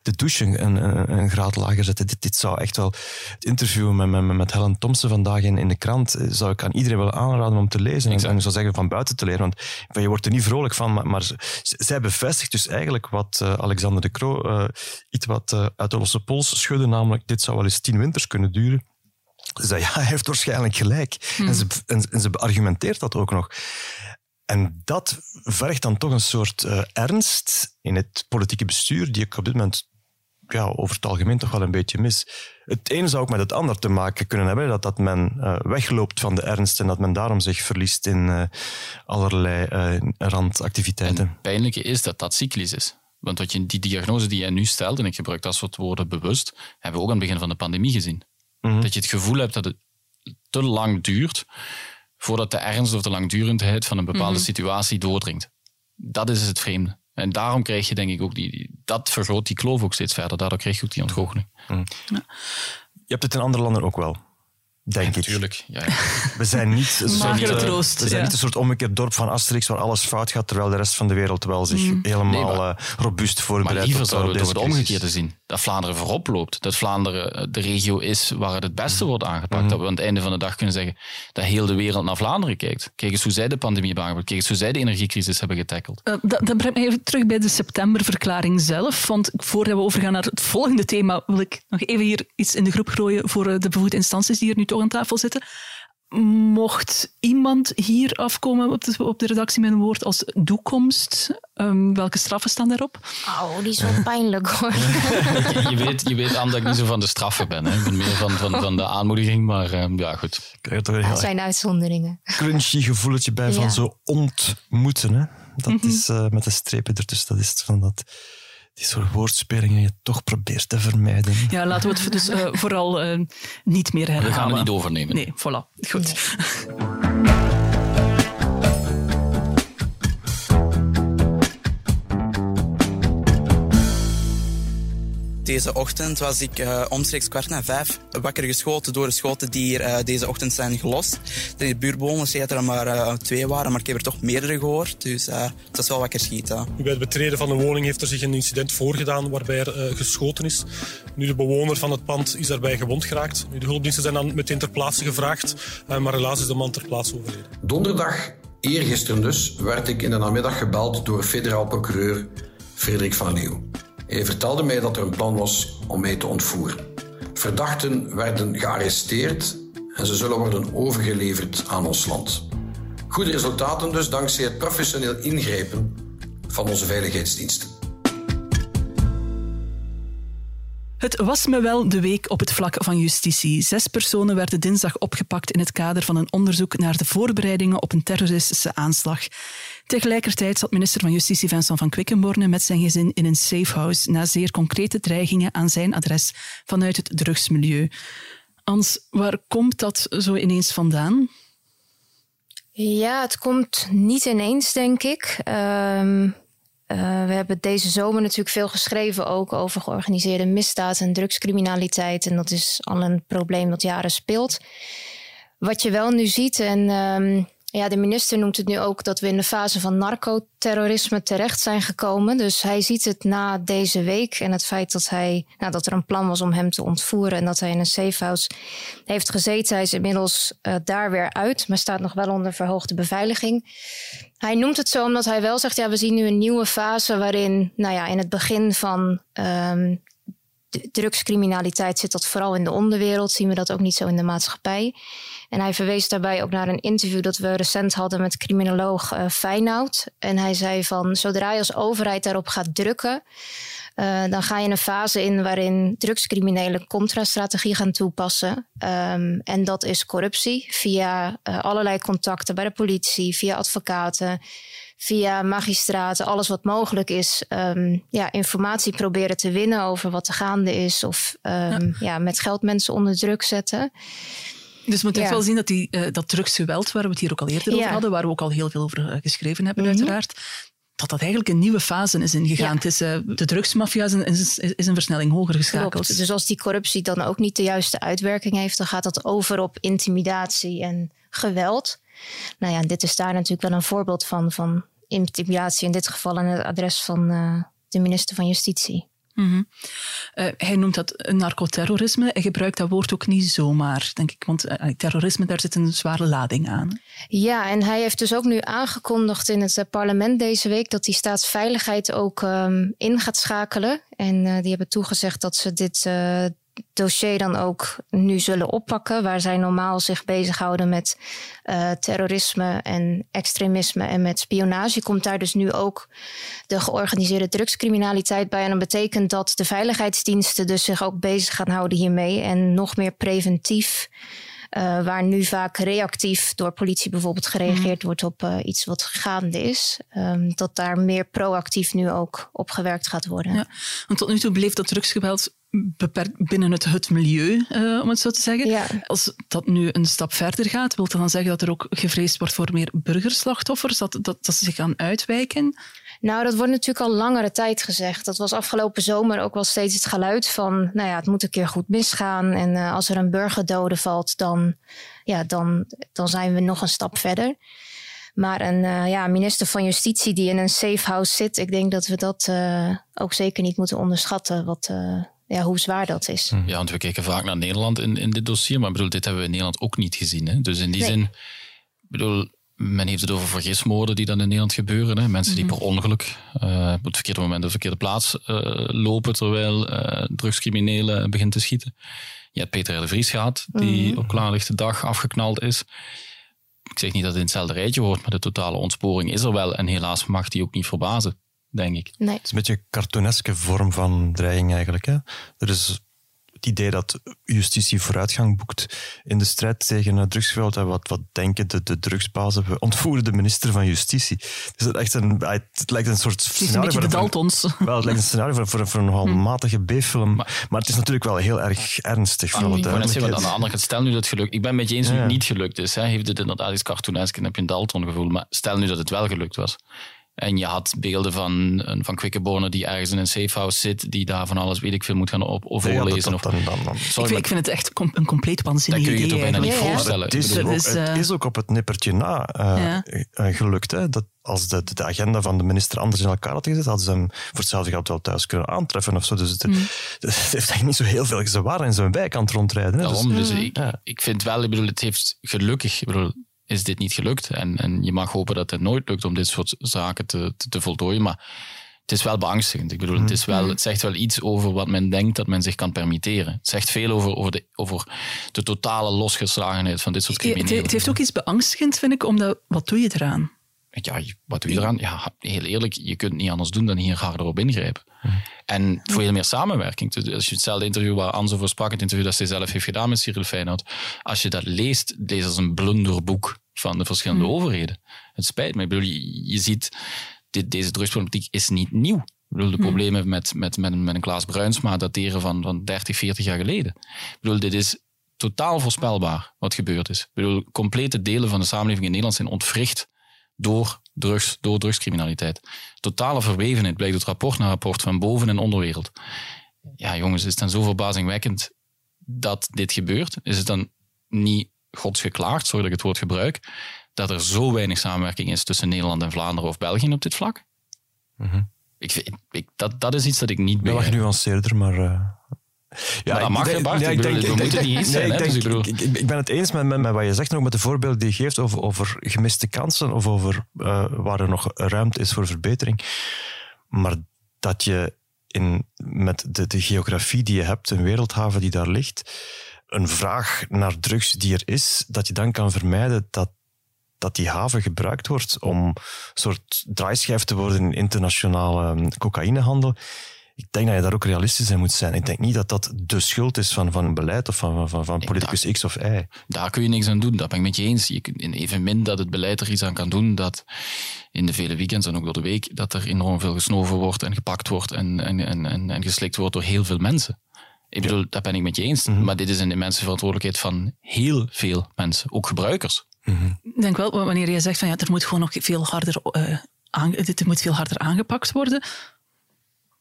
de douche een, een, een, graad lager zetten. Dit, dit zou echt wel... Het interview met, met, met Helen Thompson vandaag in, in de krant eh, zou ik aan iedereen willen aanraden om te lezen. En, en zou zeggen van buiten te leren. Want je wordt er niet vrolijk van. Maar, maar zij bevestigt dus eigenlijk wat uh, Alexander de Croo uh, iets wat uh, uit de losse pols schudde. Namelijk, dit zou wel eens tien winters kunnen duren. Ze zei, ja, hij heeft waarschijnlijk gelijk. En, ze, en, en ze beargumenteert dat ook nog. En dat vergt dan toch een soort uh, ernst in het politieke bestuur, die ik op dit moment ja, over het algemeen toch wel een beetje mis. Het een zou ook met het ander te maken kunnen hebben, dat, dat men uh, wegloopt van de ernst en dat men daarom zich verliest in uh, allerlei uh, randactiviteiten. het pijnlijke is dat dat cyclisch is. Want wat je, die diagnose die jij nu stelt, en ik gebruik dat soort woorden bewust, hebben we ook aan het begin van de pandemie gezien. Mhm. Dat je het gevoel hebt dat het te lang duurt voordat de ernst of de langdurendheid van een bepaalde mhm. situatie doordringt. Dat is het vreemde. En daarom krijg je denk ik ook die, dat vergroot die kloof ook steeds verder. Daardoor krijg je ook die ontgoocheling. Mm. Ja. Je hebt het in andere landen ook wel. Denk ik. Natuurlijk. Ja, ja. We zijn niet een soort, troost, we zijn ja. niet een soort omgekeerd dorp van Asterix waar alles fout gaat, terwijl de rest van de wereld wel zich Mm. helemaal Nee, maar- uh, robuust voorbereidt. Maar liever op, zouden we het omgekeerde zien. Dat Vlaanderen voorop loopt. Dat Vlaanderen eh, de regio is waar het het Mhm. beste wordt aangepakt. Dat we aan het einde van de dag kunnen zeggen dat heel de wereld naar Vlaanderen kijkt. Kijk eens hoe zij de pandemie hebben aangepakt. Kijk eens hoe zij de energiecrisis hebben getackeld. Eh, dat, dat brengt me even terug bij de septemberverklaring zelf. Want voordat we overgaan naar het volgende thema, wil ik nog even hier iets in de groep gooien voor eh, de bevoegde instanties die hier nu toch aan tafel zitten. Mocht iemand hier afkomen op de, op de redactie met een woord als toekomst, ehm, welke straffen staan daarop? Oh, die is wel pijnlijk hoor. je, je weet, je weet aan dat ik niet zo van de straffen ben. Hè. Ik ben meer van, van, van de aanmoediging. Maar eh, ja, goed. Krijg er Dat zijn uitzonderingen. crunchy gevoeletje bij van zo ontmoeten. Hè? Dat is eh, met de strepen ertussen. Dat is van dat, die soort woordspelingen je toch probeert te vermijden. Ja, laten we het dus eh, vooral eh, niet meer herhalen. We gaan het niet overnemen. Nee, voilà. Goed. Deze ochtend was ik eh, omstreeks kwart na vijf wakker geschoten door de schoten die hier eh, deze ochtend zijn gelost. In de buurtbewoners zei dat er maar eh, twee waren, maar ik heb er toch meerdere gehoord. Dus eh, het was wel wakker schieten. Bij het betreden van de woning heeft er zich een incident voorgedaan waarbij er eh, geschoten is. Nu, de bewoner van het pand is daarbij gewond geraakt. Nu, de hulpdiensten zijn dan meteen ter plaatse gevraagd, maar helaas is de man ter plaatse overleden. Donderdag, eergisteren dus, werd ik in de namiddag gebeld door federaal procureur Frederik van Leeuw. Hij vertelde mij dat er een plan was om mij te ontvoeren. Verdachten werden gearresteerd en ze zullen worden overgeleverd aan ons land. Goede resultaten dus dankzij het professioneel ingrijpen van onze veiligheidsdiensten. Het was me wel de week op het vlak van justitie. Zes personen werden dinsdag opgepakt in het kader van een onderzoek naar de voorbereidingen op een terroristische aanslag. Tegelijkertijd zat minister van Justitie Vincent van Quickenborne met zijn gezin in een safehouse na zeer concrete dreigingen aan zijn adres vanuit het drugsmilieu. Ans, waar komt dat zo ineens vandaan? Ja, het komt niet ineens, denk ik. Ehm, eh, we hebben deze zomer natuurlijk veel geschreven ook over georganiseerde misdaad en drugscriminaliteit. En dat is al een probleem dat jaren speelt. Wat je wel nu ziet, en ehm, ja, de minister noemt het nu ook dat we in de fase van narcoterrorisme terecht zijn gekomen. Dus hij ziet het na deze week en het feit dat, hij, nou, dat er een plan was om hem te ontvoeren en dat hij in een safehouse heeft gezeten. Hij is inmiddels eh, daar weer uit, maar staat nog wel onder verhoogde beveiliging. Hij noemt het zo omdat hij wel zegt: ja, we zien nu een nieuwe fase waarin, nou ja, in het begin van ehm, drugscriminaliteit zit dat vooral in de onderwereld. Zien we dat ook niet zo in de maatschappij. En hij verwees daarbij ook naar een interview dat we recent hadden met criminoloog uh. En hij zei van zodra je als overheid daarop gaat drukken, uh, dan ga je een fase in waarin drugscriminelen contrastrategie gaan toepassen. Um, en dat is corruptie via uh, allerlei contacten bij de politie, via advocaten, via magistraten, alles wat mogelijk is, um, ja, informatie proberen te winnen over wat er gaande is. Of um, ja. ja. met geld mensen onder druk zetten. Dus we moeten Ja. echt wel zien dat die, uh, dat drugsgeweld, waar we het hier ook al eerder over hadden, waar we ook al heel veel over uh, geschreven hebben, Mhm. uiteraard, dat dat eigenlijk een nieuwe fase is ingegaan. Ja. Het is, uh, de drugsmafia is een, is, is een versnelling hoger geschakeld. Klopt. Dus als die corruptie dan ook niet de juiste uitwerking heeft, dan gaat dat over op intimidatie en geweld. Nou ja, dit is daar natuurlijk wel een voorbeeld van, van intimidatie, in dit geval aan het adres van uh, de minister van Justitie. Mhm. Eh, hij noemt dat narcoterrorisme. Hij gebruikt dat woord ook niet zomaar, denk ik. Want eh, terrorisme, daar zit een zware lading aan. Ja, en hij heeft dus ook nu aangekondigd in het eh, parlement deze week dat die staatsveiligheid ook um, in gaat schakelen. En uh, die hebben toegezegd dat ze dit dossier dan ook nu zullen oppakken, waar zij normaal zich bezighouden met uh, terrorisme en extremisme en met spionage, komt daar dus nu ook de georganiseerde drugscriminaliteit bij. En dat betekent dat de veiligheidsdiensten dus zich ook bezig gaan houden hiermee en nog meer preventief. Uh, waar nu vaak reactief door politie bijvoorbeeld gereageerd mm. wordt op uh, iets wat gaande is. Um, dat daar meer proactief nu ook op gewerkt gaat worden. Ja, want tot nu toe bleef dat drugsgeweld beperkt binnen het, het milieu, uh, om het zo te zeggen. Ja. Als dat nu een stap verder gaat, wil dat dan zeggen dat er ook gevreesd wordt voor meer burgerslachtoffers, dat, dat, dat ze zich gaan uitwijken? Nou, dat wordt natuurlijk al langere tijd gezegd. Dat was afgelopen zomer ook wel steeds het geluid van, nou ja, het moet een keer goed misgaan. En uh, als er een burgerdode valt, dan, ja, dan, dan zijn we nog een stap verder. Maar een uh, ja, minister van Justitie die in een safe house zit, ik denk dat we dat uh, ook zeker niet moeten onderschatten. Wat, ja, hoe zwaar dat is. Hm. Ja, want we kijken vaak naar Nederland in, in dit dossier, maar ik bedoel, dit hebben we in Nederland ook niet gezien. Hè? Dus in die zin, ik bedoel, men heeft het over vergismoorden die dan in Nederland gebeuren. Hè? Mensen die mhm. per ongeluk uh, op het verkeerde moment op de verkeerde plaats uh, lopen terwijl uh, drugscriminelen beginnen te schieten. Je hebt Peter de Vries gehad, die mm. op klaarlichte dag afgeknald is. Ik zeg niet dat het in hetzelfde rijtje hoort, maar de totale ontsporing is er wel. En helaas mag die ook niet verbazen denk ik. Nee. Het is een beetje een cartooneske vorm van dreiging eigenlijk. Hè? Er is het idee dat justitie vooruitgang boekt in de strijd tegen drugsgeweld. Wat, wat denken de, de drugsbazen? We ontvoeren de minister van Justitie. Dus het, echt een, het lijkt een soort scenario... Het is een beetje de Daltons. Wel, het lijkt een scenario voor, voor, voor een nogal hm. matige B-film. Maar, maar, het is natuurlijk wel heel erg ernstig. Voor alle duidelijkheid. Aan de andere kant, stel nu dat het gelukt... Ik ben met je eens dat het niet gelukt is. Hè. Heeft het inderdaad iets cartoonesk en heb je een Dalton gevoel. Maar stel nu dat het wel gelukt was. En je had beelden van, van Quickenborne die ergens in een safehouse zit, die daar van alles, weet ik veel, moet gaan op, of voorlezen. dan, dan, dan. ik, vind, ik, vind, het echt een compleet waanzinnig idee. Dat kun je je toch bijna niet voorstellen. Het is, ook, het eh, is, ook, op het nippertje na uh, ja. gelukt. Hè, dat als de, de, agenda van de minister anders in elkaar had gezet, hadden ze hem voor hetzelfde geld wel thuis kunnen aantreffen of zo. Dus het, mm. het heeft eigenlijk niet zo heel veel. Ze waren in zijn wijk aan het rondrijden. Hè, Daarom, dus, dus ik, ja. ik vind wel, ik bedoel, het heeft gelukkig, ik bedoel, is dit niet gelukt. En, en je mag hopen dat het nooit lukt om dit soort zaken te, te, te voltooien. Maar het is wel beangstigend. Ik bedoel, het, is wel, het zegt wel iets over wat men denkt dat men zich kan permitteren. Het zegt veel over, over, de, over de totale losgeslagenheid van dit soort criminelen. Het, heeft ook iets beangstigend, vind ik, omdat wat doe je eraan? Ja, wat doe je eraan? Ja, heel eerlijk, je kunt niet anders doen dan hier harder op ingrijpen. En voor veel meer samenwerking. Dus als je hetzelfde interview waar Anzo voor sprak, het interview dat zij zelf heeft gedaan met Cyril Feyenoord, als je dat leest, lees als een blunderboek van de verschillende hmm. overheden. Het spijt me. Ik bedoel, je, ziet, dit, deze drugsproblematiek is niet nieuw. Ik bedoel, de hmm. problemen met, met, met, met een Klaas Bruinsma dateren van, van 30, 40 jaar geleden. Ik bedoel, dit is totaal voorspelbaar wat gebeurd is. Ik bedoel, complete delen van de samenleving in Nederland zijn ontwricht door drugs, door drugscriminaliteit. Totale verwevenheid blijkt uit rapport na rapport van boven- en onderwereld. Ja, jongens, is het dan zo verbazingwekkend dat dit gebeurt? Is het dan niet godsgeklaagd, sorry dat ik het woord gebruik, dat er zo weinig samenwerking is tussen Nederland en Vlaanderen of België op dit vlak? Mm ik, ik, dat, dat is iets dat ik niet ben. Wel genuanceerder, maar... Uh... Ja, maar dat mag, je, Bart. Ja, ik, denk, ik, denk, niet eens zijn. Dus ik, ik, ik, ben het eens met, met, met, wat je zegt, ook met de voorbeelden die je geeft over, over gemiste kansen of over uh, waar er nog ruimte is voor verbetering. Maar dat je in, met de, de geografie die je hebt, een wereldhaven die daar ligt, een vraag naar drugs die er is, dat je dan kan vermijden dat, dat die haven gebruikt wordt om een soort draaischijf te worden in internationale um, cocaïnehandel. Ik denk dat je daar ook realistisch in moet zijn. Ik denk niet dat dat de schuld is van, van een beleid of van, van, van politicus X of Y. Daar kun je niks aan doen, dat ben ik met je eens. Je kunt evenmin dat het beleid er iets aan kan doen dat in de vele weekends en ook door de week, dat er enorm veel gesnoven wordt en gepakt wordt en, en, en, en geslikt wordt door heel veel mensen. Ik bedoel, dat ben ik met je eens. Mhm. Maar dit is een immense verantwoordelijkheid van heel veel mensen, ook gebruikers. Mhm. Ik denk wel, wanneer je zegt van ja, er moet gewoon nog veel harder, uh, dit moet veel harder aangepakt worden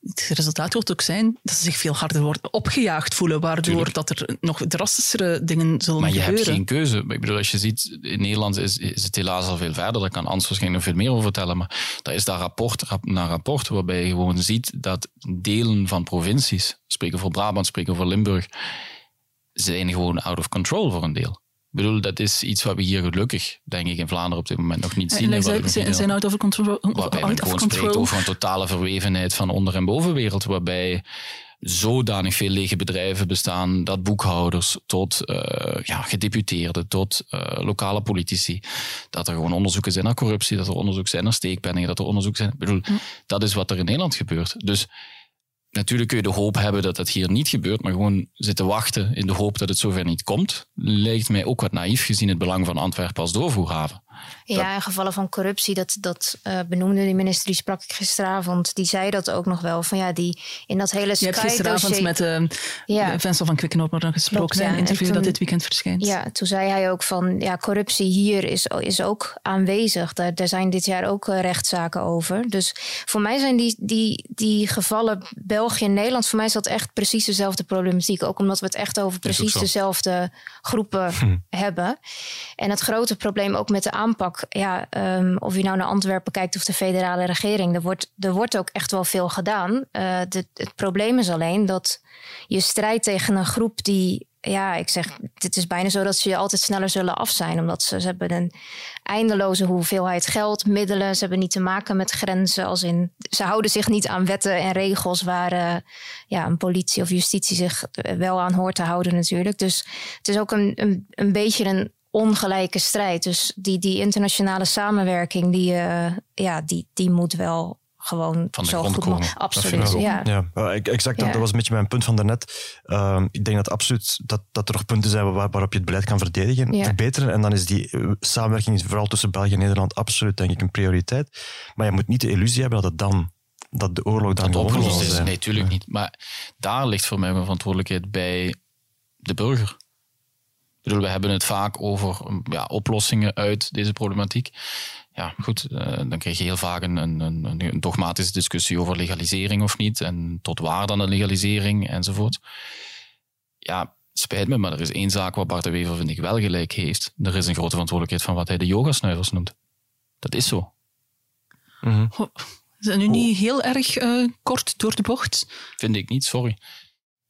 het resultaat wordt ook zijn dat ze zich veel harder worden opgejaagd voelen, waardoor dat er nog drastischere dingen zullen gebeuren. Maar je hebt geen keuze. Ik bedoel, als je ziet, in Nederland is, is het helaas al veel verder. Daar kan Ans waarschijnlijk nog veel meer over vertellen. Maar daar is daar rapport na rapport waarbij je gewoon ziet dat delen van provincies, spreken voor Brabant, spreken voor Limburg, zijn gewoon out of control voor een deel. Ik bedoel, dat is iets wat we hier gelukkig, denk ik, in Vlaanderen op dit moment nog niet zien. En zijn, zijn, zijn out of control? Waarbij gewoon spreekt over een totale verwevenheid van onder- en bovenwereld, waarbij zodanig veel lege bedrijven bestaan dat boekhouders tot uh, ja, gedeputeerden, tot uh, lokale politici, dat er gewoon onderzoeken zijn naar corruptie, dat er onderzoek zijn naar steekpenningen, dat er onderzoek zijn. Ik bedoel, hm. dat is wat er in Nederland gebeurt. Dus natuurlijk kun je de hoop hebben dat dat hier niet gebeurt, maar gewoon zitten wachten in de hoop dat het zover niet komt, lijkt mij ook wat naïef gezien het belang van Antwerpen als doorvoerhaven. Ja, in gevallen van corruptie, dat, dat uh, benoemde de minister, die sprak ik gisteravond. Die zei dat ook nog wel. Van ja, die in dat hele Je hebt gisteravond met uh, ja. Vincent van Quickenhoop nog gesproken in een interview toen, dat dit weekend verschijnt. Ja, toen zei hij ook van ja, corruptie hier is, is ook aanwezig. Daar, daar zijn dit jaar ook uh, rechtszaken over. Dus voor mij zijn die, die, die gevallen België en Nederland, voor mij is dat echt precies dezelfde problematiek. Ook omdat we het echt over precies dezelfde groepen hm. hebben. En het grote probleem ook met de aanpak, ja, um, of je nou naar Antwerpen kijkt of de federale regering, er wordt, er wordt ook echt wel veel gedaan. De, het probleem is alleen dat je strijdt tegen een groep die ja, ik zeg, het is bijna zo dat ze je altijd sneller zullen af zijn. Omdat ze, hebben een eindeloze hoeveelheid geld, middelen. Ze hebben niet te maken met grenzen. Als in, ze houden zich niet aan wetten en regels waar uh, ja, een politie of justitie zich wel aan hoort te houden natuurlijk. Dus het is ook een, een beetje een ongelijke strijd. Dus die, die internationale samenwerking, die, uh, ja, die, die moet wel gewoon van de zo grond goed komen. Absoluut, ja. ja. exact, dat, Ja. dat was een beetje mijn punt van daarnet. Uh, ik denk dat absoluut dat, dat er nog punten zijn waar, waarop je het beleid kan verdedigen, Ja. verbeteren. En dan is die eh, samenwerking, vooral tussen België en Nederland, absoluut denk ik een prioriteit. Maar je moet niet de illusie hebben dat het dan dat de oorlog dan dat opgelost is. zijn. Nee, tuurlijk niet. Maar daar ligt voor mij mijn verantwoordelijkheid bij de burger. Ik bedoel, we hebben het vaak over um, ja, oplossingen uit deze problematiek. Ja, goed, eh, dan krijg je heel vaak een, een, een, dogmatische discussie over legalisering of niet. En tot waar dan een legalisering enzovoort. Ja, spijt me, maar er is één zaak waar Bart de Wever, vind ik, wel gelijk heeft. Er is een grote verantwoordelijkheid van wat hij de yogasnuivers noemt. Dat is zo. Is dat nu niet heel erg eh, kort door de bocht? Vind ik niet, sorry.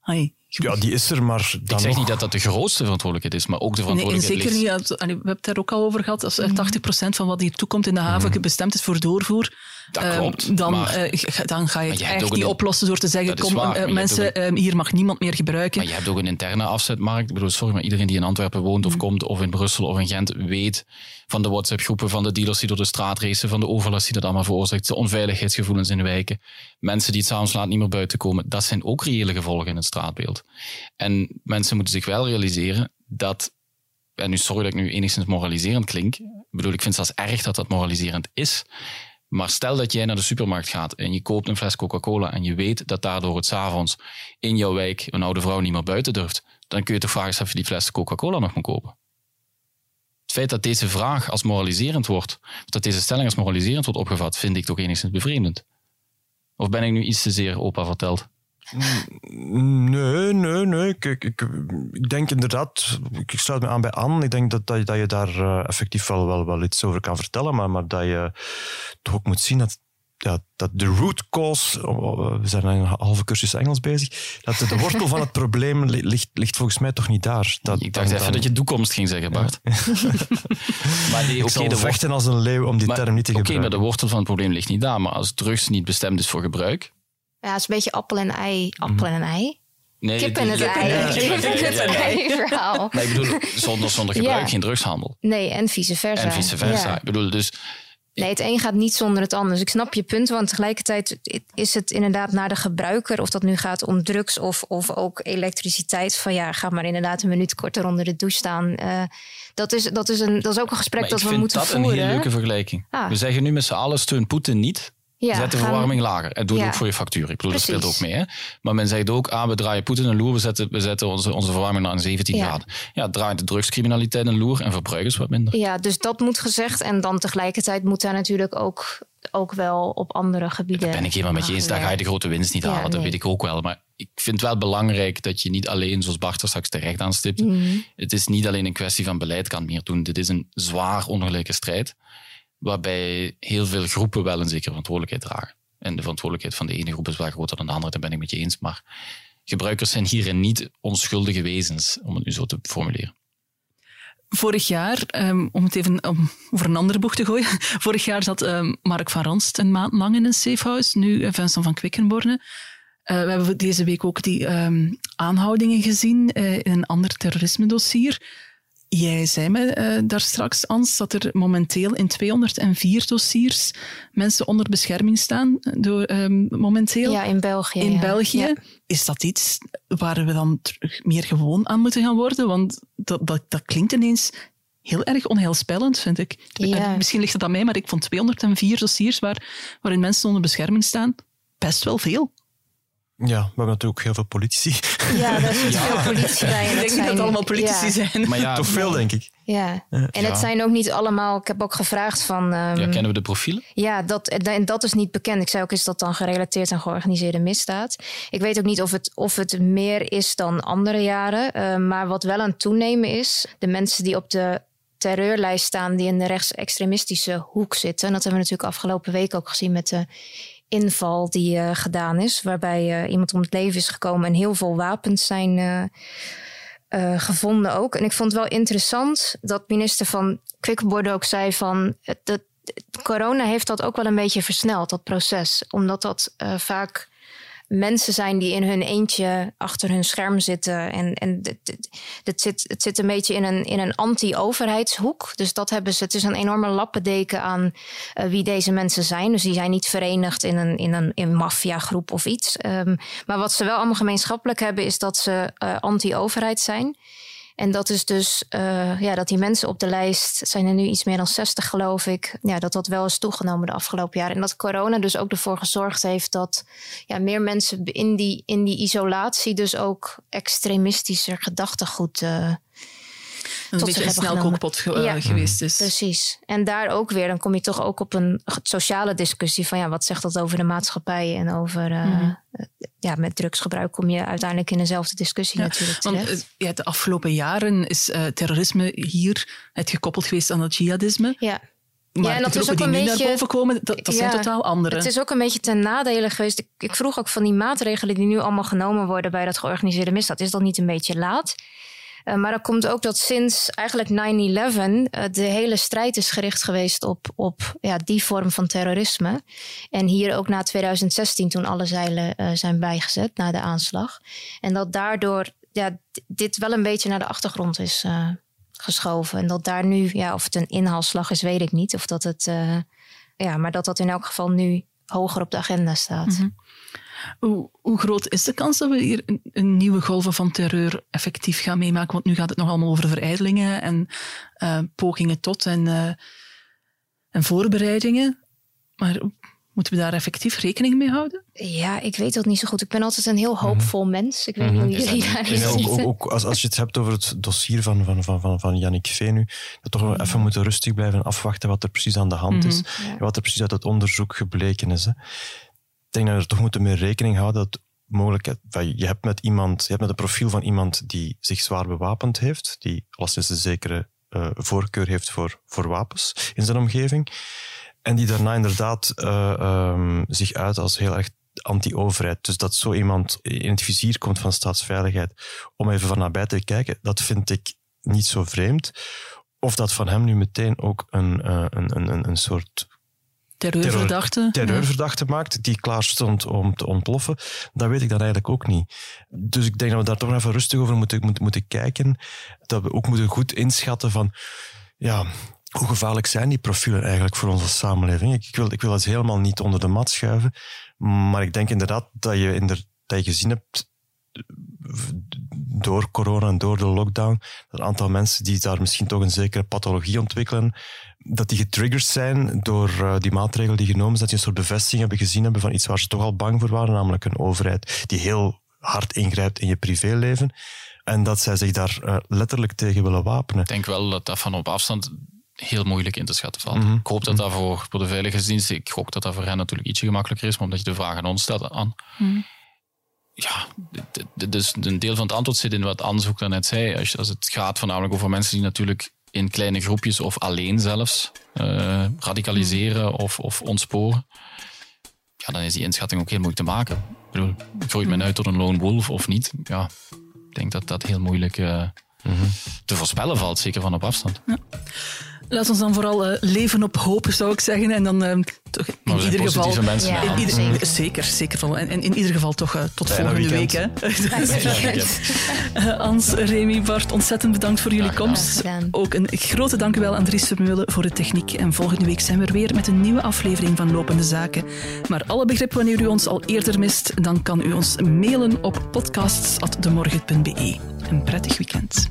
Ai, Ja, die is er, maar dan Ik zeg nog- niet dat dat de grootste verantwoordelijkheid is, maar ook de Nee, en verantwoordelijkheid zeker ligt- niet. We hebben het daar ook al over gehad. Als er 80% van wat hier toekomt in de haven bestemd is voor doorvoer, Dat eh, klopt, dan, maar- eh, ga- dan ga je het je echt niet een- oplossen door te zeggen: kom, waar, eh, mensen, eh, hier mag niemand meer gebruiken. Maar je hebt ook een interne afzetmarkt. Ik bedoel, sorry, maar iedereen die in Antwerpen woont of komt, of in Brussel of in Gent, weet van de WhatsApp-groepen, van de dealers die door de straat racen, van de overlast die dat allemaal veroorzaakt, de onveiligheidsgevoelens in de wijken, mensen die het s'avonds laat niet meer buiten komen. Dat zijn ook reële gevolgen in het straatbeeld. En mensen moeten zich wel realiseren dat, en nu sorry dat ik nu enigszins moraliserend klink, ik bedoel, ik vind het zelfs erg dat dat moraliserend is, maar stel dat jij naar de supermarkt gaat en je koopt een fles Coca-Cola en je weet dat daardoor het s'avonds in jouw wijk een oude vrouw niet meer buiten durft, dan kun je toch vragen of je die fles Coca-Cola nog moet kopen. Het feit dat deze vraag als moraliserend wordt, dat deze stelling als moraliserend wordt opgevat, vind ik toch enigszins bevreemdend. Of ben ik nu iets te zeer opa verteld? Nee, nee, nee. Ik, ik, ik, ik denk inderdaad, ik sluit me aan bij Anne. Ik denk dat, dat, je, dat je daar eh, effectief wel, wel, wel iets over kan vertellen, maar, maar dat je toch ook moet zien dat, dat de root cause, oh, oh, we zijn een halve cursus Engels bezig, dat de, wortel van het probleem li- ligt, ligt volgens mij toch niet daar. Dat, Ik dacht dan- even dat je toekomst ging zeggen, Bart. maar nee, Ik oké, zal de vechten als een leeuw om die maar- term niet te Oké, maar gebruiken. de wortel van het probleem ligt niet daar. Maar als drugs niet bestemd is voor gebruik, Ja, het is een beetje appel en ei. Appel en ei. Nee, Kip en het ei. Kip en het ei verhaal. Maar ik bedoel, zonder, zonder gebruik Ja. geen drugshandel. Nee, en vice versa. En vice versa. Ja. Ik bedoel, dus Nee, het een gaat niet zonder het ander. Dus ik snap je punt, want tegelijkertijd is het inderdaad naar de gebruiker, of dat nu gaat om drugs of, of ook elektriciteit, van ja, ga maar inderdaad een minuut korter onder de douche staan. Eh, dat, is, dat, is een, dat is ook een gesprek maar dat ik we vind moeten dat voeren. een hele leuke vergelijking. Ah. We zeggen nu met z'n allen, steun Poetin niet. Ja, Zet de verwarming lager. En doe het Ja. ook voor je factuur. Ik bedoel, dat speelt ook mee. Hè? Maar men zegt ook, ah, we draaien Poetin een loer. We zetten, we zetten onze, onze verwarming naar een 17 Ja. graden. Ja, draait de drugscriminaliteit een loer en verbruikers wat minder. Ja, dus dat moet gezegd. En dan tegelijkertijd moet daar natuurlijk ook, ook wel op andere gebieden. Daar ben ik helemaal met je eens. Daar ga je de grote winst niet halen. Dat weet ik ook wel. Maar ik vind het wel belangrijk dat je niet alleen, zoals Bart er straks terecht aanstipt, Mhm. het is niet alleen een kwestie van beleid kan meer doen. Dit is een zwaar ongelijke strijd, waarbij heel veel groepen wel een zekere verantwoordelijkheid dragen. En de verantwoordelijkheid van de ene groep is wel groter dan de andere, daar ben ik met je eens. Maar gebruikers zijn hierin niet onschuldige wezens, om het nu zo te formuleren. Vorig jaar, ehm, om het even om, over een andere boeg te gooien. Vorig jaar zat ehm, Mark van Ranst een maand lang in een safehouse. Nu eh, Vincent van Quickenborne. Eh, we hebben deze week ook die ehm, aanhoudingen gezien eh, in een ander terrorisme-dossier. Jij zei me eh, daar straks, Ans, dat er momenteel in 204 dossiers mensen onder bescherming staan. eh, Door, ehm, momenteel Ja, in België. in ja. België. Ja. Is dat iets waar we dan terug meer gewoon aan moeten gaan worden? Want dat, dat, dat klinkt ineens heel erg onheilspellend, vind ik. Ja. Misschien ligt het aan mij, maar ik vond 204 dossiers waar, waarin mensen onder bescherming staan best wel veel. Ja, we hebben natuurlijk ook heel veel politici. Ja, daar zit veel politie bij. En Ik denk niet dat zijn- het allemaal politici ja. zijn. Maar ja, Toch veel, denk ik. Ja, en Ja. het zijn ook niet allemaal. Ik heb ook gevraagd van. ehm, ja, kennen we de profielen? Ja, dat, en dat is niet bekend. Ik zei ook, is dat dan gerelateerd aan georganiseerde misdaad? Ik weet ook niet of het, of het meer is dan andere jaren. eh, maar wat wel aan het toenemen is, de mensen die op de terreurlijst staan, die in de rechtsextremistische hoek zitten. En dat hebben we natuurlijk afgelopen week ook gezien met de inval die eh, gedaan is, waarbij eh, iemand om het leven is gekomen en heel veel wapens zijn eh, gevonden ook. En ik vond het wel interessant dat minister van Quickenborne ook zei van dat corona heeft dat ook wel een beetje versneld, dat proces. Omdat dat vaak mensen zijn die in hun eentje achter hun scherm zitten. En, en het zit, het zit een beetje in een, in een anti-overheidshoek. Dus dat hebben ze. Het is een enorme lappendeken aan eh, wie deze mensen zijn. Dus die zijn niet verenigd in een, in een in maffiagroep of iets. Ehm, maar wat ze wel allemaal gemeenschappelijk hebben, is dat ze eh, anti-overheid zijn. En dat is dus eh, ja, dat die mensen op de lijst, zijn er nu iets meer dan 60 geloof ik, ja, dat dat wel is toegenomen de afgelopen jaren. En dat corona dus ook ervoor gezorgd heeft dat ja, meer mensen in die, in die isolatie dus ook extremistischer gedachtegoed eh, een tot beetje een snelkookpot ge- eh, geweest is. Precies. En daar ook weer, dan kom je toch ook op een sociale discussie van ja, wat zegt dat over de maatschappij en over eh, Mhm. eh, ja, met drugsgebruik kom je uiteindelijk in dezelfde discussie Ja, natuurlijk. Want terecht. ja, de afgelopen jaren is terrorisme hier het gekoppeld geweest aan het jihadisme. ja. Maar en de dat is ook die een nu beetje- naar boven komen, dat, dat zijn Ja, totaal andere. Het is ook een beetje ten nadele geweest. Ik, ik vroeg ook van die maatregelen die nu allemaal genomen worden bij dat georganiseerde misdaad. Is dat niet een beetje laat? Eh, maar dan komt ook dat sinds eigenlijk 9-11 eh, de hele strijd is gericht geweest op, op ja, die vorm van terrorisme. En hier ook na 2016 toen alle zeilen eh, zijn bijgezet na de aanslag. En dat daardoor ja, dit wel een beetje naar de achtergrond is geschoven. En dat daar nu, ja, of het een inhaalslag is, weet ik niet. Of dat het, ja, maar dat dat in elk geval nu hoger op de agenda staat. Mhm. Hoe, hoe groot is de kans dat we hier een, een nieuwe golven van terreur effectief gaan meemaken? Want nu gaat het nog allemaal over verijdelingen en eh, pogingen tot en, eh, en voorbereidingen. Maar moeten we daar effectief rekening mee houden? Ja, ik weet dat niet zo goed. Ik ben altijd een heel hoopvol mens. Ik weet niet hoe Is dat jullie niet- daar is En dat in ook, niet- ook, ook als, als je het hebt over het dossier van, van, van, van, van Yannick nu, dat toch wel even moeten rustig blijven en afwachten wat er precies aan de hand is. Ja. En wat er precies uit het onderzoek gebleken is. Hè. Denk dat we er toch moeten mee rekening houden dat mogelijk, van, je hebt met iemand, je hebt met een profiel van iemand die zich zwaar bewapend heeft, die alleszins een zekere eh, voorkeur heeft voor, voor wapens in zijn omgeving, en die daarna inderdaad eh, ehm, zich uit als heel erg anti-overheid. Dus dat zo iemand in het vizier komt van staatsveiligheid om even van nabij te kijken, dat vind ik niet zo vreemd. Of dat van hem nu meteen ook een, een, een, een, een soort Terreurverdachte? terreurverdachte maakt die klaar stond om te ontploffen, dat weet ik dan eigenlijk ook niet. Dus ik denk dat we daar toch even rustig over moeten, moeten, moeten kijken. Dat we ook moeten goed inschatten van, ja, hoe gevaarlijk zijn die profielen eigenlijk voor onze samenleving? Ik, wil, ik wil het helemaal niet onder de mat schuiven, maar ik denk inderdaad dat je, inder, dat je gezien hebt door corona en door de lockdown, dat een aantal mensen die daar misschien toch een zekere pathologie ontwikkelen, dat die getriggerd zijn door eh, die maatregelen die genomen zijn, dat die een soort bevestiging hebben gezien hebben van iets waar ze toch al bang voor waren, namelijk een overheid die heel hard ingrijpt in je privéleven. En dat zij zich daar eh, letterlijk tegen willen wapenen. Ik denk wel dat dat van op afstand heel moeilijk in te schatten valt. Mhm. Ik hoop dat dat voor, voor de veiligheidsdiensten, ik gok dat dat voor hen natuurlijk ietsje gemakkelijker is, maar omdat je de vraag aan ons stelt aan. D- d- dus een deel van het antwoord zit in wat Anders ook daarnet zei. Als, als het gaat voornamelijk over mensen die natuurlijk in kleine groepjes of alleen zelfs eh, radicaliseren of, of ontsporen. Ja, dan is die inschatting ook heel moeilijk te maken. Ik bedoel, groeit men uit tot een lone wolf of niet? Ja, ik denk dat dat heel moeilijk eh, te voorspellen valt, zeker van op afstand. Laat ons dan vooral eh, leven op hoop, zou ik zeggen. En dan eh, toch in ieder geval... Ja. In ieder, zeker, zeker. Wel. En, en in ieder geval toch eh, tot Fijne volgende weekend. week. Hè. Eh, Ans, Remy, Bart, ontzettend bedankt voor jullie komst. Gedaan. Ook een grote dankjewel aan Dries Vermeulen voor de techniek. En volgende week zijn we er weer met een nieuwe aflevering van Lopende Zaken. Maar alle begrip wanneer u ons al eerder mist, dan kan u ons mailen op podcasts.demorgen.be. Een prettig weekend.